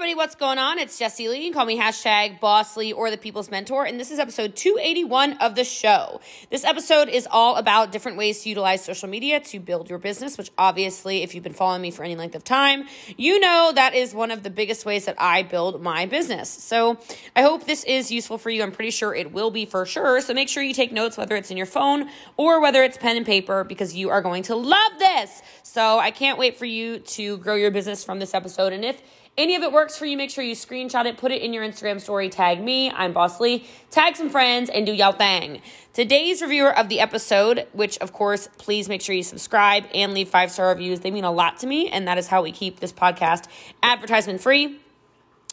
everybody, what's going on? It's Jessie Lee. You can call me hashtag BossLee or the People's Mentor. And this is episode 281 of the show. This episode is all about different ways to utilize social media to build your business, which obviously, if you've been following me for any length of time, you know that is one of the biggest ways that I build my business. So I hope this is useful for you. I'm pretty sure it will be for sure. So make sure you take notes, whether it's in your phone or whether it's pen and paper, because you are going to love this. So I can't wait for you to grow your business from this episode. And if any of it works for you, make sure you screenshot it, put it in your Instagram story, tag me, I'm Boss Lee, tag some friends, and do y'all thing. Today's reviewer of the episode, which of course, please make sure you subscribe and leave five star reviews. They mean a lot to me, and that is how we keep this podcast advertisement free,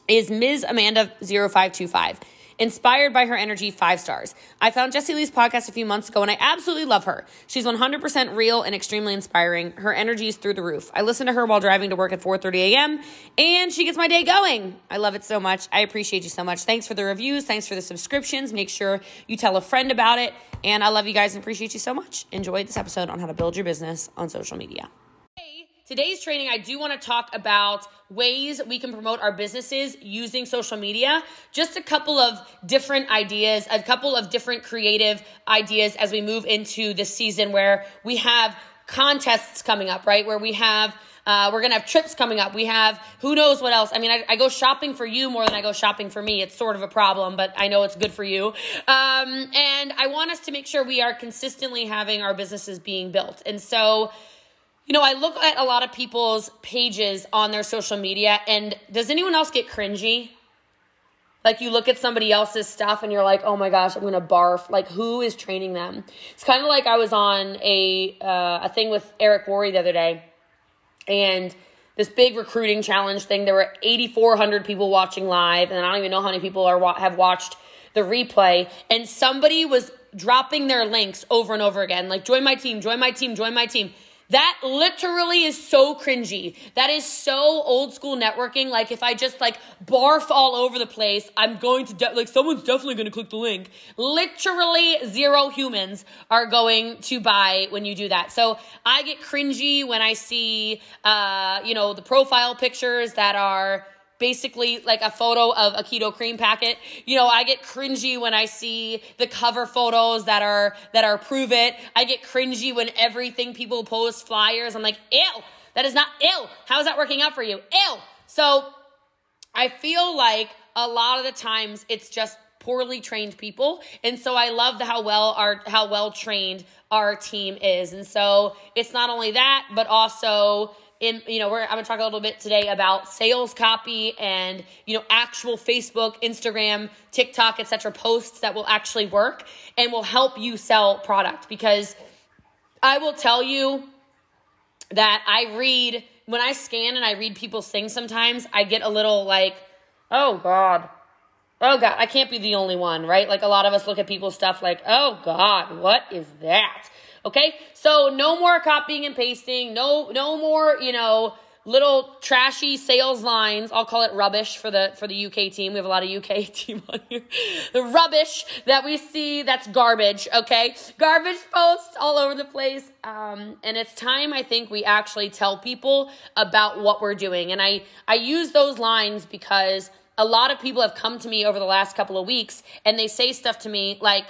is Ms. Amanda0525 inspired by her energy, five stars. I found Jessie Lee's podcast a few months ago and I absolutely love her. She's 100% real and extremely inspiring. Her energy is through the roof. I listen to her while driving to work at 4:30 a.m. and she gets my day going. I love it so much. I appreciate you so much. Thanks for the reviews, thanks for the subscriptions. Make sure you tell a friend about it. And I love you guys and appreciate you so much. Enjoy this episode on how to build your business on social media. Today's training, I do want to talk about ways we can promote our businesses using social media. Just a couple of different ideas, a couple of different creative ideas as we move into this season where we have contests coming up, right? Where we have uh, we're gonna have trips coming up. We have who knows what else. I mean, I, I, go shopping for you more than I go shopping for me. It's sort of a problem, but I know it's good for you. Um, and I want us to make sure we are consistently having our businesses being built. And so you know, I look at a lot of people's pages on their social media, and does anyone else get cringy? Like you look at somebody else's stuff and you're like, oh my gosh, I'm gonna barf. Like who is training them? It's kind of like I was on a uh, a thing with Eric Worre the other day, and this big recruiting challenge thing. There were 8,400 people watching live, and I don't even know how many people are have watched the replay. And somebody was dropping their links over and over again, like join my team, join my team, join my team. That literally is so cringy. That is so old school networking. Like if I just like barf all over the place, I'm going to de- like someone's definitely going to click the link. Literally zero humans are going to buy when you do that. So I get cringy when I see uh you know the profile pictures that are basically like a photo of a keto cream packet. You know, I get cringy when I see the cover photos that are that are Pruvit. I get cringy when everything people post flyers. I'm like, ew, that is not ill. How is that working out for you? Ew. So I feel like a lot of the times it's just poorly trained people. And so I love the, how well our how well trained our team is. And so it's not only that, but also in you know we're i'm to talk a little bit today about sales copy and you know actual facebook instagram tiktok etc posts that will actually work and will help you sell product. Because i will tell you that i read when i scan and i read people's things sometimes i get a little like oh god. Oh god i can't be the only one right? Like a lot of us look at people's stuff like oh god what is that Okay? So no more copying and pasting. No no more, you know, little trashy sales lines. I'll call it rubbish for the for the UK team. We have a lot of UK team on here. The rubbish that we see that's garbage, okay? Garbage posts all over the place. Um, and it's time I think we actually tell people about what we're doing. And I I use those lines because a lot of people have come to me over the last couple of weeks and they say stuff to me like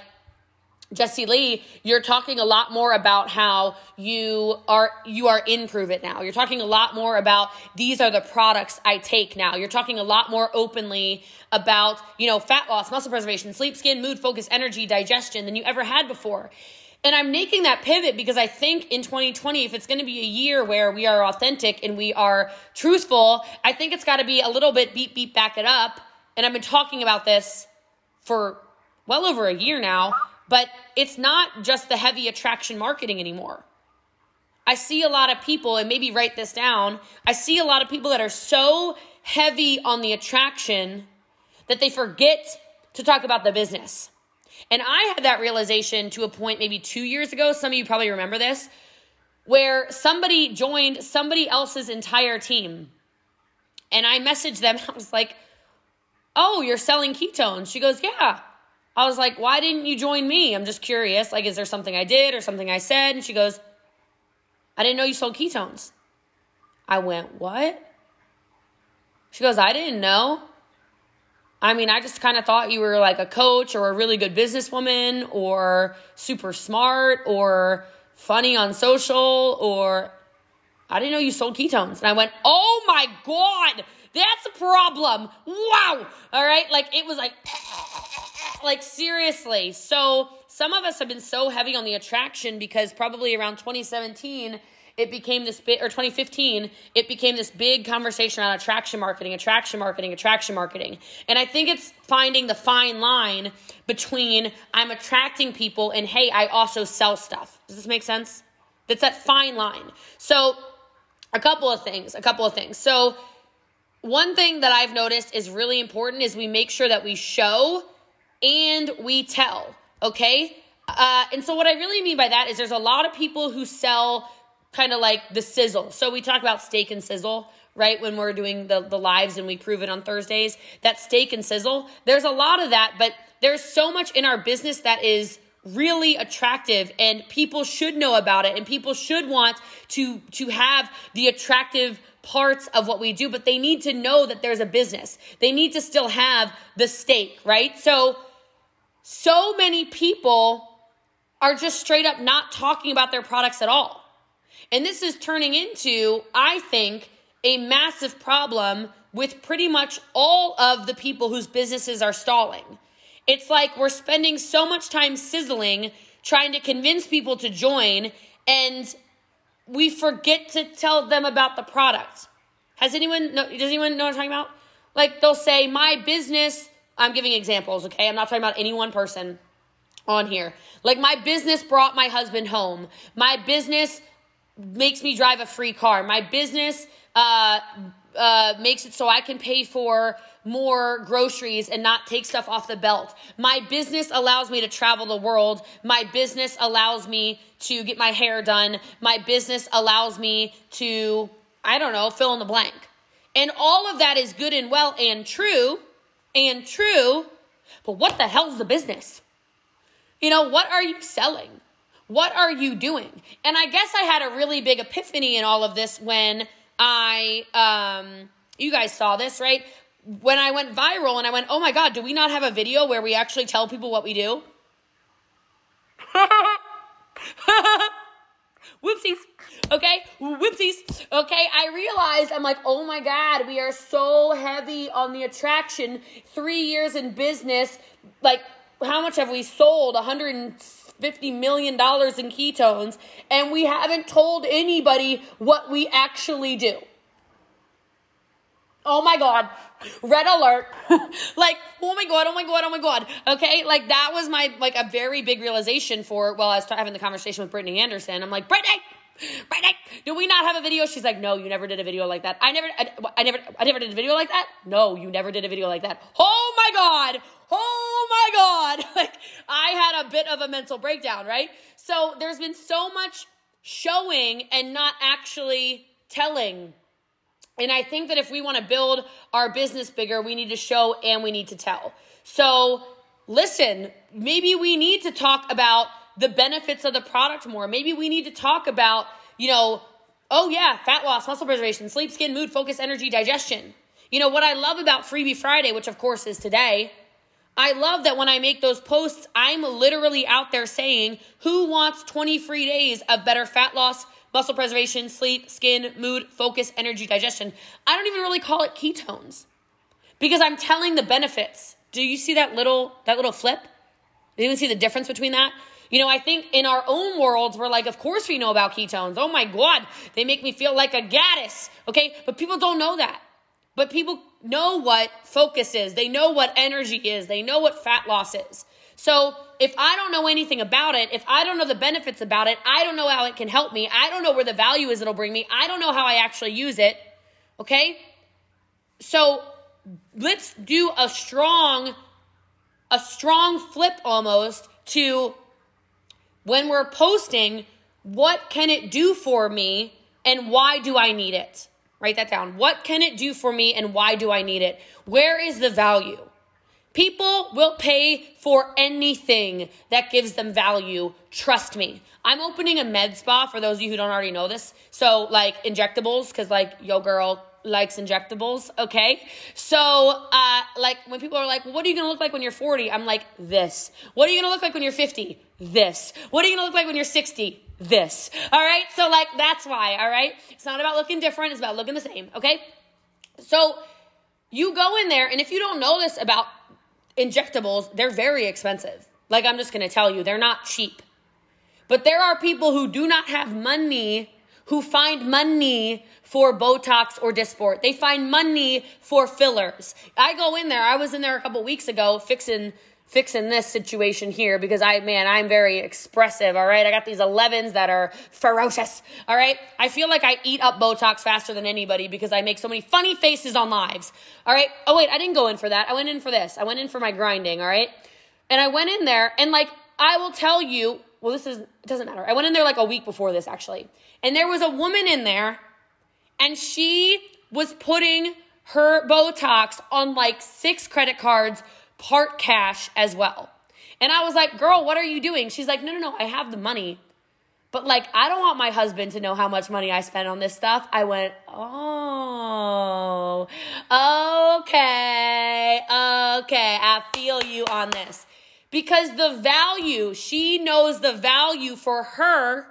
Jessie Lee, you're talking a lot more about how you are you are in Pruvit now. You're talking a lot more about these are the products I take now. You're talking a lot more openly about, you know, fat loss, muscle preservation, sleep, skin, mood, focus, energy, digestion than you ever had before. And I'm making that pivot because I think in 2020, if it's going to be a year where we are authentic and we are truthful, I think it's got to be a little bit beep, beep, back it up. And I've been talking about this for well over a year now but it's not just the heavy attraction marketing anymore. I see a lot of people, and maybe write this down. I see a lot of people that are so heavy on the attraction that they forget to talk about the business. And I had that realization to a point maybe two years ago. Some of you probably remember this, where somebody joined somebody else's entire team. And I messaged them. I was like, Oh, you're selling ketones. She goes, Yeah. I was like, why didn't you join me? I'm just curious. Like, is there something I did or something I said? And she goes, I didn't know you sold ketones. I went, what? She goes, I didn't know. I mean, I just kind of thought you were like a coach or a really good businesswoman or super smart or funny on social or I didn't know you sold ketones. And I went, oh my God, that's a problem. Wow. All right. Like it was like, like seriously. So some of us have been so heavy on the attraction because probably around 2017, it became this bit or 2015 it became this big conversation around attraction marketing attraction marketing attraction marketing. And i think it's finding the fine line between i'm attracting people and hey i also sell stuff. Does this make sense? That's that fine line. So a couple of things a couple of things. So one thing that i've noticed is really important is we make sure that we show and we tell okay uh, and so what i really mean by that is there's a lot of people who sell kind of like the sizzle. So we talk about steak and sizzle, right? When we're doing the, the lives and we prove it on Thursdays. That steak and sizzle, there's a lot of that, but there's so much in our business that is really attractive and people should know about it and people should want to to have the attractive parts of what we do but they need to know that there's a business they need to still have the steak right so so many people are just straight up not talking about their products at all and this is turning into, I think, a massive problem with pretty much all of the people whose businesses are stalling. It's like we're spending so much time sizzling, trying to convince people to join, and we forget to tell them about the product. Has anyone, does anyone know what I'm talking about? Like they'll say, my business, I'm giving examples, okay? I'm not talking about any one person on here. Like my business brought my husband home. My business makes me drive a free car. My business uh, uh, makes it so I can pay for more groceries and not take stuff off the belt. My business allows me to travel the world. My business allows me to get my hair done. My business allows me to, I don't know, fill in the blank. And all of that is good and well and true and true. But what the hell's the business? You know, what are you selling? What are you doing? And I guess I had a really big epiphany in all of this when I, um, you guys saw this, right? When I went viral and I went, oh my God, do we not have a video where we actually tell people what we do? Whoopsies. Okay, whoopsies. Okay, I realized I'm like, oh my God, we are so heavy on the attraction. Three years in business, like, how much have we sold? 100 $50 million in ketones, and we haven't told anybody what we actually do. Oh my God. Red alert. like, oh my God, oh my God, oh my God. Okay. Like, that was my, like, a very big realization for, well, I was having the conversation with Brittany Anderson. I'm like, Brittany, Brittany, do we not have a video? She's like, no, you never did a video like that. I never, I, I never, I never did a video like that. No, you never did a video like that. Oh my God oh my God. Like I had a bit of a mental breakdown, right? So there's been so much showing and not actually telling. And I think that if we want to build our business bigger, we need to show and we need to tell. So listen, maybe we need to talk about the benefits of the product more. Maybe we need to talk about, you know, oh yeah, fat loss, muscle preservation, sleep, skin, mood, focus, energy, digestion. You know, what I love about Freebie Friday, which of course is today, I love that when I make those posts, I'm literally out there saying, who wants 20 free days of better fat loss, muscle preservation, sleep, skin, mood, focus, energy, digestion? I don't even really call it ketones because I'm telling the benefits. Do you see that little that little flip? Do you even see the difference between that? You know, I think in our own worlds, we're like, of course we know about ketones. Oh my God, they make me feel like a goddess. Okay, but people don't know that. But people know what focus is, they know what energy is, they know what fat loss is. So if I don't know anything about it, if I don't know the benefits about it, I don't know how it can help me, I don't know where the value is it'll bring me, I don't know how I actually use it, okay? So let's do a strong a strong flip almost to when we're posting what can it do for me and why do I need it? Write that down. What can it do for me and why do I need it? Where is the value? People will pay for anything that gives them value. Trust me. I'm opening a med spa for those of you who don't already know this. So, like injectables, because, like, yo, girl, likes injectables, okay? So, uh, like, when people are like, what are you gonna look like when you're 40? I'm like, this. What are you gonna look like when you're 50? This. What are you gonna look like when you're 60? This. All right? So, like, that's why, all right? It's not about looking different, it's about looking the same, okay? So, you go in there, and if you don't know this about injectables, they're very expensive. Like, I'm just gonna tell you, they're not cheap. But there are people who do not have money who find money for Botox or Dysport. They find money for fillers. I go in there. I was in there a couple weeks ago fixing fixing this situation here because I man, I'm very expressive, all right? I got these 11s that are ferocious. All right? I feel like I eat up Botox faster than anybody because I make so many funny faces on lives. All right? Oh wait, I didn't go in for that. I went in for this. I went in for my grinding, all right? And I went in there and like I will tell you, well this is it doesn't matter. I went in there like a week before this actually. And there was a woman in there and she was putting her Botox on like six credit cards, part cash as well. And I was like, girl, what are you doing? She's like, no, no, no, I have the money. But like, I don't want my husband to know how much money I spend on this stuff. I went, oh, okay, okay, I feel you on this. Because the value, she knows the value for her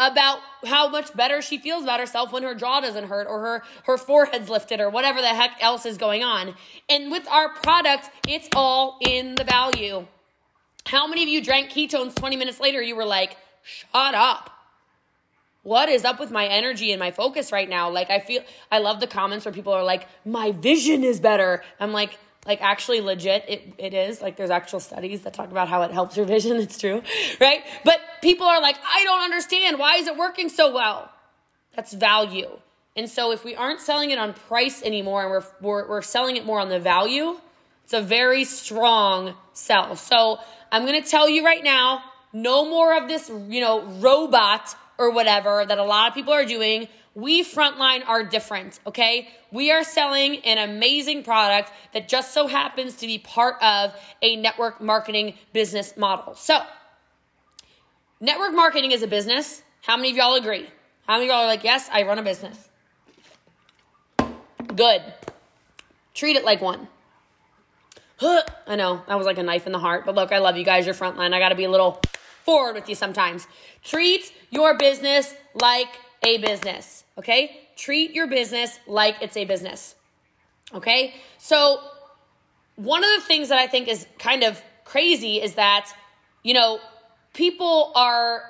about how much better she feels about herself when her jaw doesn't hurt or her, her forehead's lifted or whatever the heck else is going on. And with our product, it's all in the value. How many of you drank ketones 20 minutes later? You were like, shut up. What is up with my energy and my focus right now? Like, I feel, I love the comments where people are like, my vision is better. I'm like, like actually legit it, it is. Like there's actual studies that talk about how it helps your vision. It's true right? But people are like i don't understand. Why is it working so well? That's value. And so if we aren't selling it on price anymore and we're, we're, we're selling it more on the value it's a very strong sell. So i'm going to tell you right now no more of this you know robot or whatever that a lot of people are doing we frontline are different, okay? We are selling an amazing product that just so happens to be part of a network marketing business model. So, network marketing is a business. How many of y'all agree? How many of y'all are like, yes, I run a business? Good. Treat it like one. I know, that was like a knife in the heart, but look, I love you guys. You're frontline. I got to be a little forward with you sometimes. Treat your business like a business, okay? Treat your business like it's a business, okay? So, one of the things that I think is kind of crazy is that, you know, people are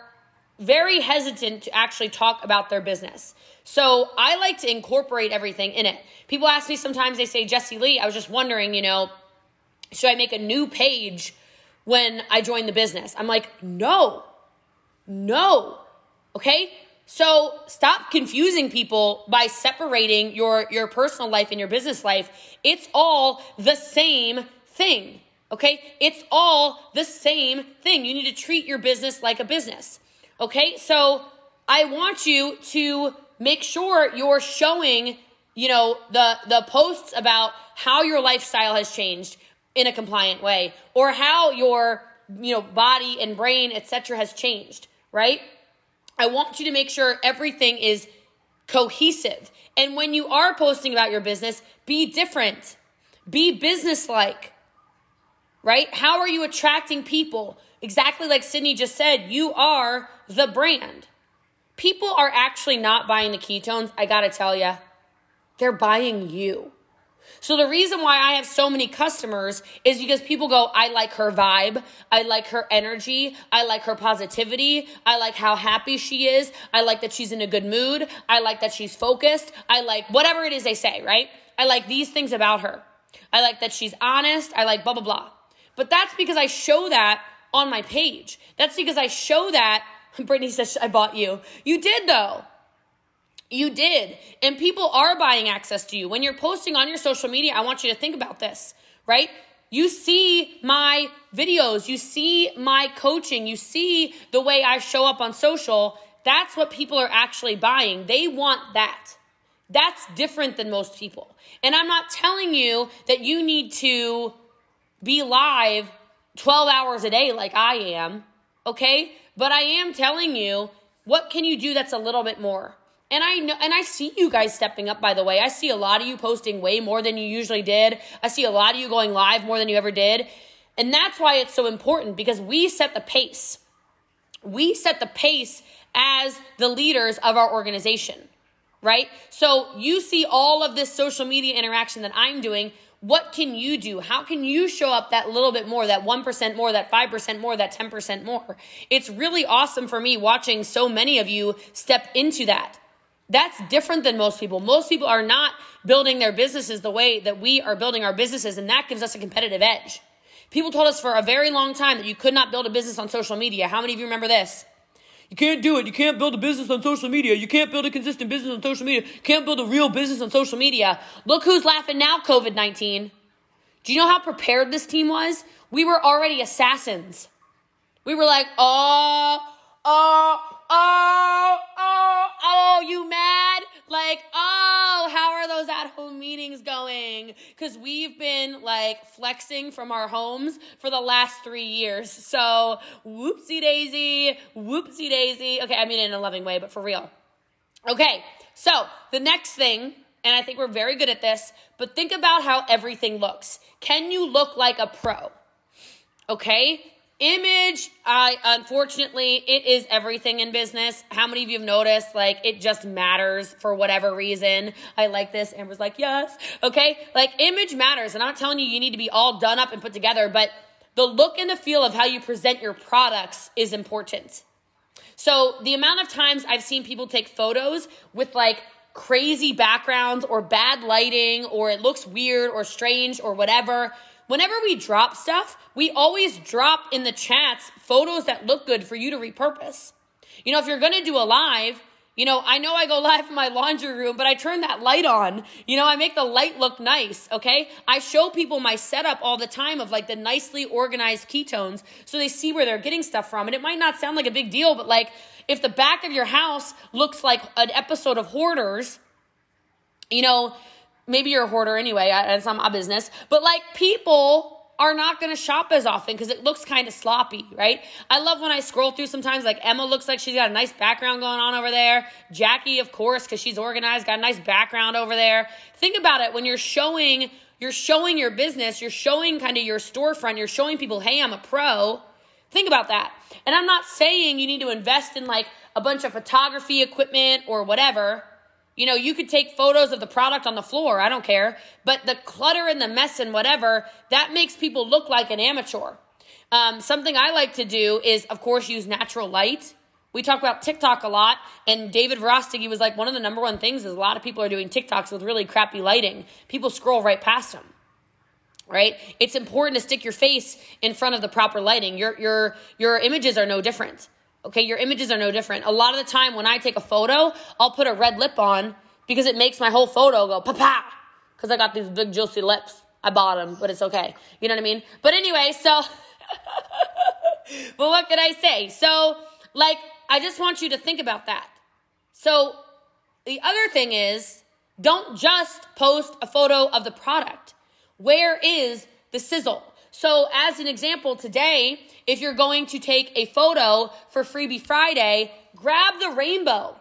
very hesitant to actually talk about their business. So I like to incorporate everything in it. People ask me sometimes, they say, Jessie Lee, I was just wondering, you know, should I make a new page when I join the business? I'm like, no, no, okay? So stop confusing people by separating your, your personal life and your business life. It's all the same thing. Okay? It's all the same thing. You need to treat your business like a business. Okay? So I want you to make sure you're showing, you know, the the posts about how your lifestyle has changed in a compliant way or how your, you know, body and brain, etc. has changed, right? I want you to make sure everything is cohesive. And when you are posting about your business, be different, be businesslike, right? How are you attracting people? Exactly like Sydney just said, you are the brand. People are actually not buying the ketones, I gotta tell you, they're buying you. So the reason why I have so many customers is because people go, I like her vibe. I like her energy. I like her positivity. I like how happy she is. I like that she's in a good mood. I like that she's focused. I like whatever it is they say, right? I like these things about her. I like that she's honest. I like blah, blah, blah. But that's because I show that on my page. That's because I show that. Brittany says, I bought you. You did though. You did. And people are buying access to you. When you're posting on your social media, I want you to think about this, right? You see my videos, you see my coaching, you see the way I show up on social. That's what people are actually buying. They want that. That's different than most people. And I'm not telling you that you need to be live 12 hours a day like I am, okay? But I am telling you what can you do that's a little bit more? And I know and I see you guys stepping up by the way. I see a lot of you posting way more than you usually did. I see a lot of you going live more than you ever did. And that's why it's so important because we set the pace. We set the pace as the leaders of our organization, right? So you see all of this social media interaction that I'm doing. What can you do? How can you show up that little bit more, that 1% more, that 5% more, that 10% more? It's really awesome for me watching so many of you step into that. That's different than most people. Most people are not building their businesses the way that we are building our businesses, and that gives us a competitive edge. People told us for a very long time that you could not build a business on social media. How many of you remember this? You can't do it. You can't build a business on social media. You can't build a consistent business on social media. You can't build a real business on social media. Look who's laughing now, COVID 19. Do you know how prepared this team was? We were already assassins. We were like, oh, oh, oh, oh, oh, you mad? Like, oh, how are those at home meetings going? Because we've been like flexing from our homes for the last three years. So, whoopsie daisy, whoopsie daisy. Okay, I mean in a loving way, but for real. Okay, so the next thing, and I think we're very good at this, but think about how everything looks. Can you look like a pro? Okay, Image, I unfortunately, it is everything in business. How many of you have noticed like it just matters for whatever reason? I like this. Amber's like, yes. Okay. Like image matters. And I'm not telling you you need to be all done up and put together, but the look and the feel of how you present your products is important. So the amount of times I've seen people take photos with like crazy backgrounds or bad lighting or it looks weird or strange or whatever whenever we drop stuff, we always drop in the chats photos that look good for you to repurpose. You know, if you're going to do a live, you know, I know I go live in my laundry room, but I turn that light on. You know, I make the light look nice, okay? I show people my setup all the time of like the nicely organized ketones so they see where they're getting stuff from. And it might not sound like a big deal, but like if the back of your house looks like an episode of Hoarders, you know, maybe you're a hoarder anyway. And it's not my business. But like people are not going to shop as often because it looks kind of sloppy, right? I love when I scroll through sometimes, like Emma looks like she's got a nice background going on over there. Jackie, of course, because she's organized, got a nice background over there. Think about it when you're showing. You're showing your business, you're showing kind of your storefront, you're showing people, hey, I'm a pro. Think about that. And I'm not saying you need to invest in like a bunch of photography equipment or whatever. You know, you could take photos of the product on the floor, I don't care. But the clutter and the mess and whatever, that makes people look like an amateur. Um, something I like to do is, of course, use natural light. We talk about TikTok a lot, and David Verostegui was like, one of the number one things is a lot of people are doing TikToks with really crappy lighting. People scroll right past them right it's important to stick your face in front of the proper lighting your your your images are no different Okay, your images are no different. A lot of the time when I take a photo, I'll put a red lip on because it makes my whole photo go pa. Because I got these big juicy lips. I bought them, but it's okay. You know what I mean? But anyway, so, but what can I say? So, like, I just want you to think about that. So, the other thing is, don't just post a photo of the product. Where is the sizzle? So, as an example, today, if you're going to take a photo for Freebie Friday, grab the rainbow.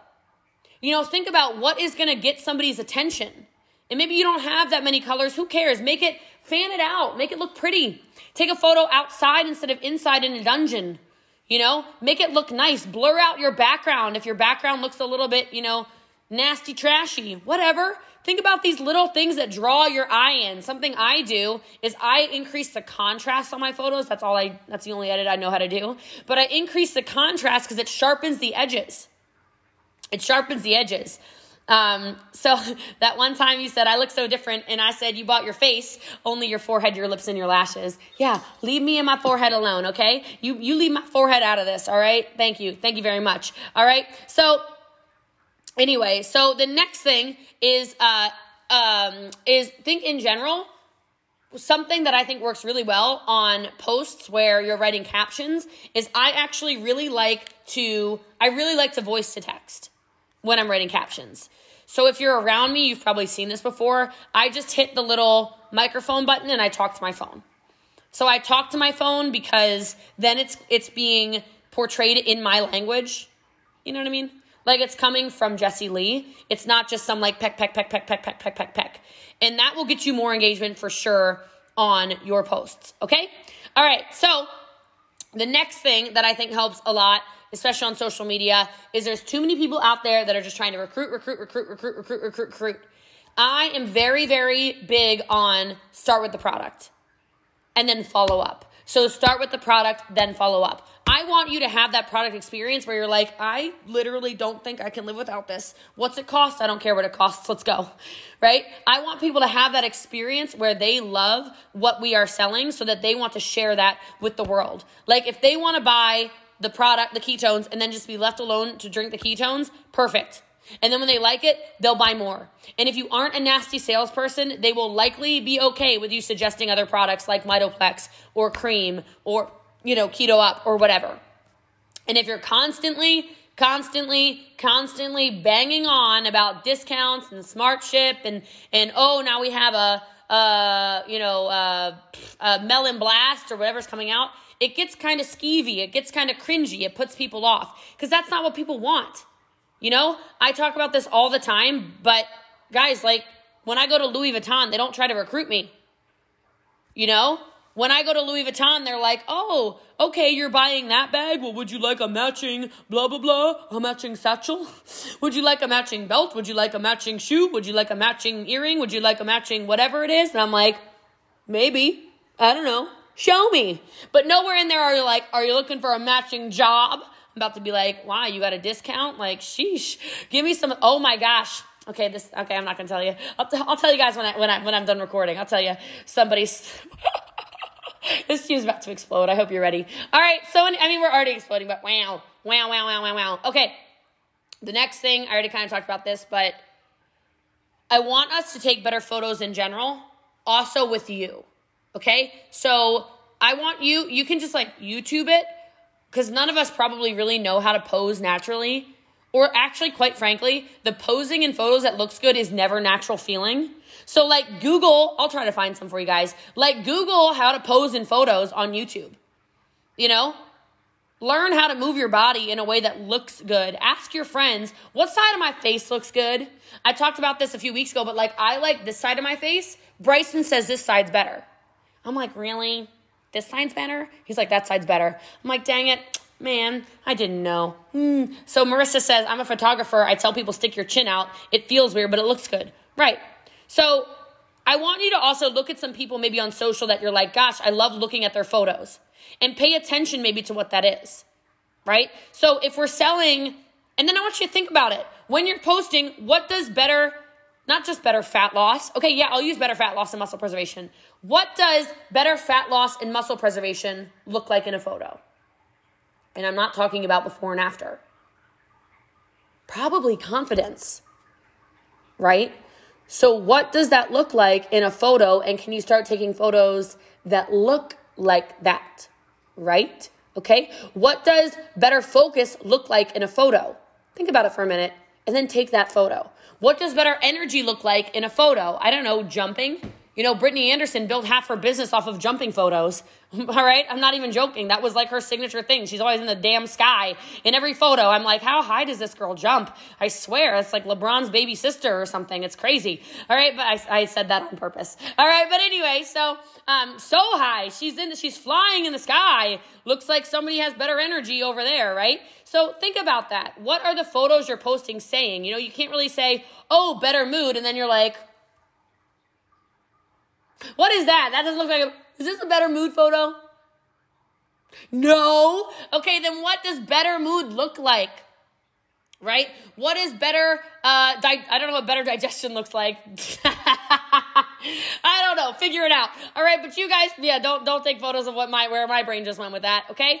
You know, think about what is going to get somebody's attention. And maybe you don't have that many colors. Who cares? Make it, fan it out, make it look pretty. Take a photo outside instead of inside in a dungeon. You know, make it look nice. Blur out your background if your background looks a little bit, you know, nasty, trashy, whatever. Think about these little things that draw your eye in. Something I do is I increase the contrast on my photos. That's all I that's the only edit I know how to do. But I increase the contrast because it sharpens the edges. It sharpens the edges. Um, so that one time you said I look so different, and I said you bought your face, only your forehead, your lips, and your lashes. Yeah, leave me and my forehead alone, okay? You you leave my forehead out of this, all right? Thank you, thank you very much. All right. So anyway, so the next thing is uh, um, is think in general something that I think works really well on posts where you're writing captions is I actually really like to I really like to voice to text when I'm writing captions. So if you're around me, you've probably seen this before. I just hit the little microphone button and I talk to my phone. So I talk to my phone because then it's it's being portrayed in my language. You know what I mean? Like it's coming from Jessie Lee. It's not just some like peck, peck, peck, peck, peck, peck, peck, peck, peck. And that will get you more engagement for sure on your posts. Okay? All right. So the next thing that I think helps a lot, especially on social media, is there's too many people out there that are just trying to recruit, recruit, recruit, recruit, recruit, recruit, recruit. I am very, very big on start with the product and then follow up. So start with the product, then follow up. I want you to have that product experience where you're like, I literally don't think I can live without this. What's it cost? I don't care what it costs. Let's go. Right? I want people to have that experience where they love what we are selling so that they want to share that with the world. Like if they want to buy the product, the ketones, and then just be left alone to drink the ketones, perfect. And then when they like it, they'll buy more. And if you aren't a nasty salesperson, they will likely be okay with you suggesting other products like Mitoplex or cream or, you know, keto up or whatever. And if you're constantly, constantly, constantly banging on about discounts and smart ship and, and oh, now we have a, uh, you know, uh, a melon blast or whatever's coming out, it gets kind of skeevy. It gets kind of cringy. It puts people off because that's not what people want. You know, I talk about this all the time, but guys, like when I go to Louis Vuitton, they don't try to recruit me. You know, when I go to Louis Vuitton, they're like, oh, okay, you're buying that bag. Well, would you like a matching blah, blah, blah, a matching satchel? Would you like a matching belt? Would you like a matching shoe? Would you like a matching earring? Would you like a matching whatever it is? And I'm like, maybe. I don't know. Show me. But nowhere in there are you like, are you looking for a matching job? I'm about to be like, wow, you got a discount? Like, sheesh. Give me some. Oh my gosh. Okay, this. Okay, I'm not gonna tell you. I'll, t- I'll tell you guys when I when I when I'm done recording. I'll tell you somebody's. this team's about to explode. I hope you're ready. All right. So I mean, we're already exploding, but wow, wow, wow, wow, wow, wow. Okay. The next thing I already kind of talked about this, but I want us to take better photos in general, also with you. Okay. So I want you. You can just like YouTube it because none of us probably really know how to pose naturally. Or actually, quite frankly, the posing in photos that looks good is never natural feeling. So, like, Google, I'll try to find some for you guys. Like, Google how to pose in photos on YouTube. You know? Learn how to move your body in a way that looks good. Ask your friends, what side of my face looks good? I talked about this a few weeks ago, but like, I like this side of my face. Bryson says this side's better. I'm like, really? This side's better. He's like, that side's better. I'm like, dang it, man, I didn't know. Hmm. So Marissa says, I'm a photographer. I tell people stick your chin out. It feels weird, but it looks good. Right. So I want you to also look at some people maybe on social that you're like, gosh, I love looking at their photos and pay attention maybe to what that is. Right. So if we're selling, and then I want you to think about it. When you're posting, what does better not just better fat loss. Okay, yeah, I'll use better fat loss and muscle preservation. What does better fat loss and muscle preservation look like in a photo? And I'm not talking about before and after. Probably confidence, right? So, what does that look like in a photo? And can you start taking photos that look like that, right? Okay. What does better focus look like in a photo? Think about it for a minute and then take that photo. What does better energy look like in a photo? I don't know, jumping. You know, Brittany Anderson built half her business off of jumping photos. All right. I'm not even joking. That was like her signature thing. She's always in the damn sky in every photo. I'm like, how high does this girl jump? I swear it's like LeBron's baby sister or something. It's crazy. All right. But I, I said that on purpose. All right. But anyway, so, um, so high. She's in, she's flying in the sky. Looks like somebody has better energy over there. Right. So think about that. What are the photos you're posting saying? You know, you can't really say, oh, better mood. And then you're like, what is that? That doesn't look like a. Is this a better mood photo? No. Okay, then what does better mood look like? Right? What is better? Uh, di- I don't know what better digestion looks like. I don't know. Figure it out. All right, but you guys, yeah, don't don't take photos of what my where my brain just went with that. Okay.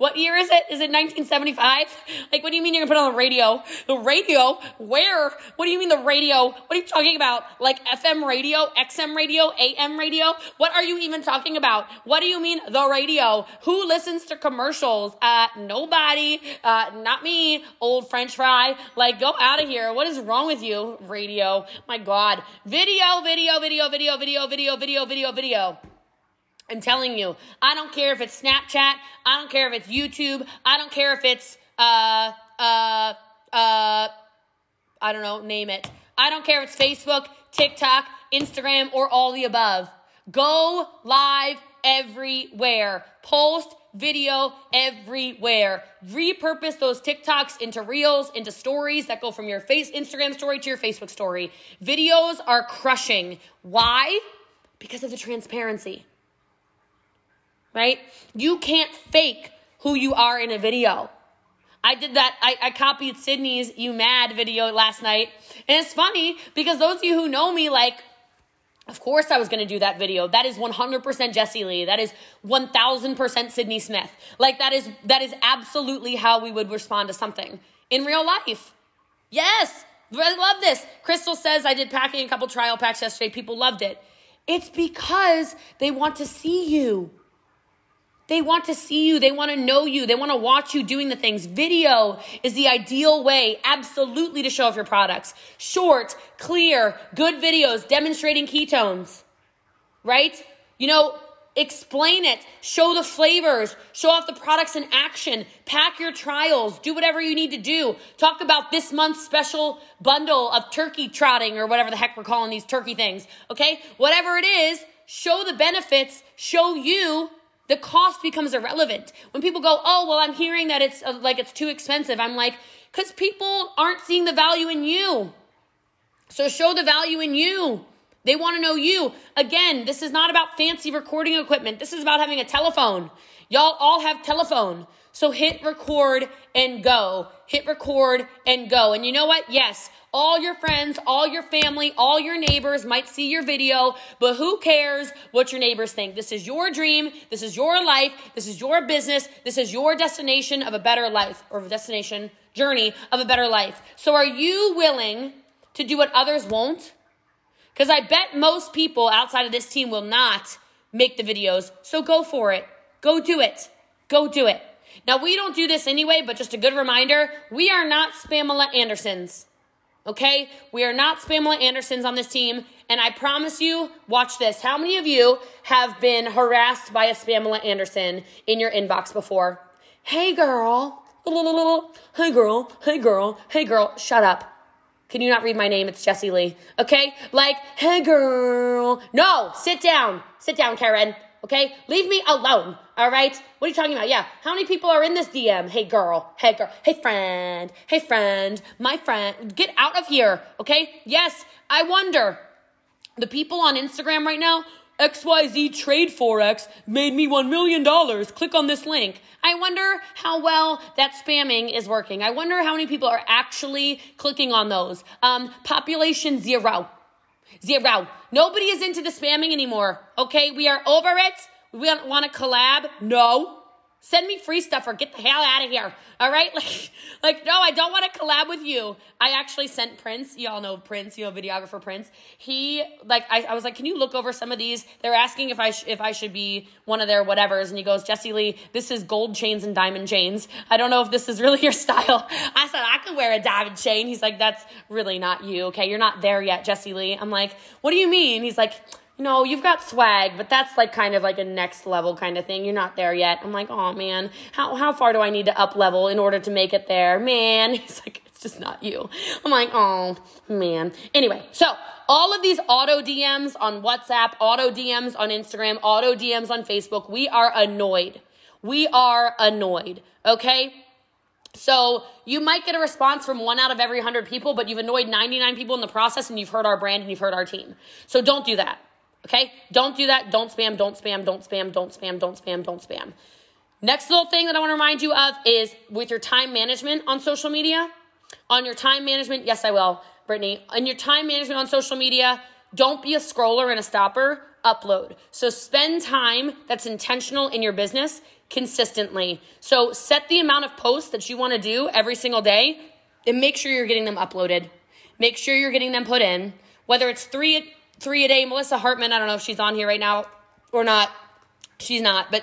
What year is it? Is it 1975? Like, what do you mean you're gonna put on the radio? The radio? Where? What do you mean the radio? What are you talking about? Like FM radio, XM radio, AM radio? What are you even talking about? What do you mean the radio? Who listens to commercials? Uh, nobody. Uh, not me, old French fry. Like, go out of here. What is wrong with you? Radio. My God. Video, video, video, video, video, video, video, video, video. I'm telling you, I don't care if it's Snapchat, I don't care if it's YouTube, I don't care if it's uh uh uh I don't know, name it. I don't care if it's Facebook, TikTok, Instagram, or all the above. Go live everywhere. Post video everywhere. Repurpose those TikToks into reels, into stories that go from your face Instagram story to your Facebook story. Videos are crushing. Why? Because of the transparency right? You can't fake who you are in a video. I did that. I, I copied Sydney's You Mad video last night. And it's funny because those of you who know me, like, of course I was going to do that video. That is 100% Jessie Lee. That is 1000% Sydney Smith. Like that is that is absolutely how we would respond to something in real life. Yes. I love this. Crystal says I did packing a couple trial packs yesterday. People loved it. It's because they want to see you. They want to see you. They want to know you. They want to watch you doing the things. Video is the ideal way, absolutely, to show off your products. Short, clear, good videos demonstrating ketones, right? You know, explain it, show the flavors, show off the products in action, pack your trials, do whatever you need to do. Talk about this month's special bundle of turkey trotting or whatever the heck we're calling these turkey things, okay? Whatever it is, show the benefits, show you the cost becomes irrelevant. When people go, "Oh, well, I'm hearing that it's uh, like it's too expensive." I'm like, "Cuz people aren't seeing the value in you." So show the value in you. They want to know you. Again, this is not about fancy recording equipment. This is about having a telephone. Y'all all have telephone. So hit record and go. Hit record and go. And you know what? Yes, all your friends, all your family, all your neighbors might see your video, but who cares what your neighbors think? This is your dream. This is your life. This is your business. This is your destination of a better life or destination journey of a better life. So are you willing to do what others won't? Because I bet most people outside of this team will not make the videos. So go for it. Go do it. Go do it. Now, we don't do this anyway, but just a good reminder we are not Spamela Andersons. Okay? We are not Spamela Andersons on this team. And I promise you, watch this. How many of you have been harassed by a Spamela Anderson in your inbox before? Hey, girl. Hey, girl. Hey, girl. Hey, girl. Shut up. Can you not read my name? It's Jessie Lee. Okay? Like, hey, girl. No, sit down. Sit down, Karen. Okay? Leave me alone. All right? What are you talking about? Yeah. How many people are in this DM? Hey, girl. Hey, girl. Hey, friend. Hey, friend. My friend. Get out of here. Okay? Yes. I wonder. The people on Instagram right now, XYZ Trade Forex made me $1 million. Click on this link. I wonder how well that spamming is working. I wonder how many people are actually clicking on those. Um, population zero. Zero. Nobody is into the spamming anymore. Okay, we are over it. We don't want to collab. No. Send me free stuff or get the hell out of here. All right? Like, like no, I don't want to collab with you. I actually sent Prince. Y'all know Prince, you know, videographer Prince. He, like, I, I was like, can you look over some of these? They're asking if I, sh- if I should be one of their whatevers. And he goes, Jessie Lee, this is gold chains and diamond chains. I don't know if this is really your style. I said, I could wear a diamond chain. He's like, that's really not you. Okay. You're not there yet, Jessie Lee. I'm like, what do you mean? He's like, no, you've got swag, but that's like kind of like a next level kind of thing. You're not there yet. I'm like, oh man, how, how far do I need to up level in order to make it there? Man, he's like, it's just not you. I'm like, oh man. Anyway, so all of these auto DMs on WhatsApp, auto DMs on Instagram, auto DMs on Facebook, we are annoyed. We are annoyed. Okay. So you might get a response from one out of every 100 people, but you've annoyed 99 people in the process and you've hurt our brand and you've hurt our team. So don't do that. Okay? Don't do that. Don't spam, don't spam, don't spam, don't spam, don't spam, don't spam. Next little thing that I want to remind you of is with your time management on social media. On your time management, yes, I will, Brittany. On your time management on social media, don't be a scroller and a stopper. upload. So spend time that's intentional in your business consistently. So set the amount of posts that you want to do every single day and make sure you're getting them uploaded. Make sure you're getting them put in. Whether it's three three a day, Melissa Hartman, I don't know if she's on here right now or not. She's not, but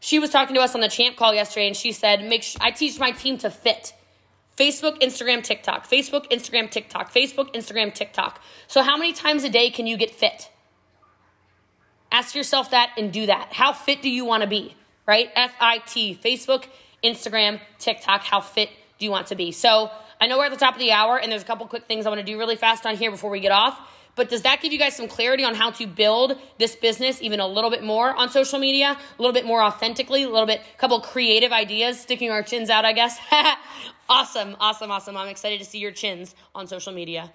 she was talking to us on the champ call yesterday and she said, "Make sure I teach my team to fit." Facebook, Instagram, TikTok. Facebook, Instagram, TikTok. Facebook, Instagram, TikTok. So how many times a day can you get fit? Ask yourself that and do that. How fit do you want to be? Right? F I T. Facebook, Instagram, TikTok. How fit do you want to be? So I know we're at the top of the hour and there's a couple quick things I want to do really fast on here before we get off. But does that give you guys some clarity on how to build this business even a little bit more on social media, a little bit more authentically, a little bit, a couple creative ideas, sticking our chins out, I guess? awesome, awesome, awesome. I'm excited to see your chins on social media.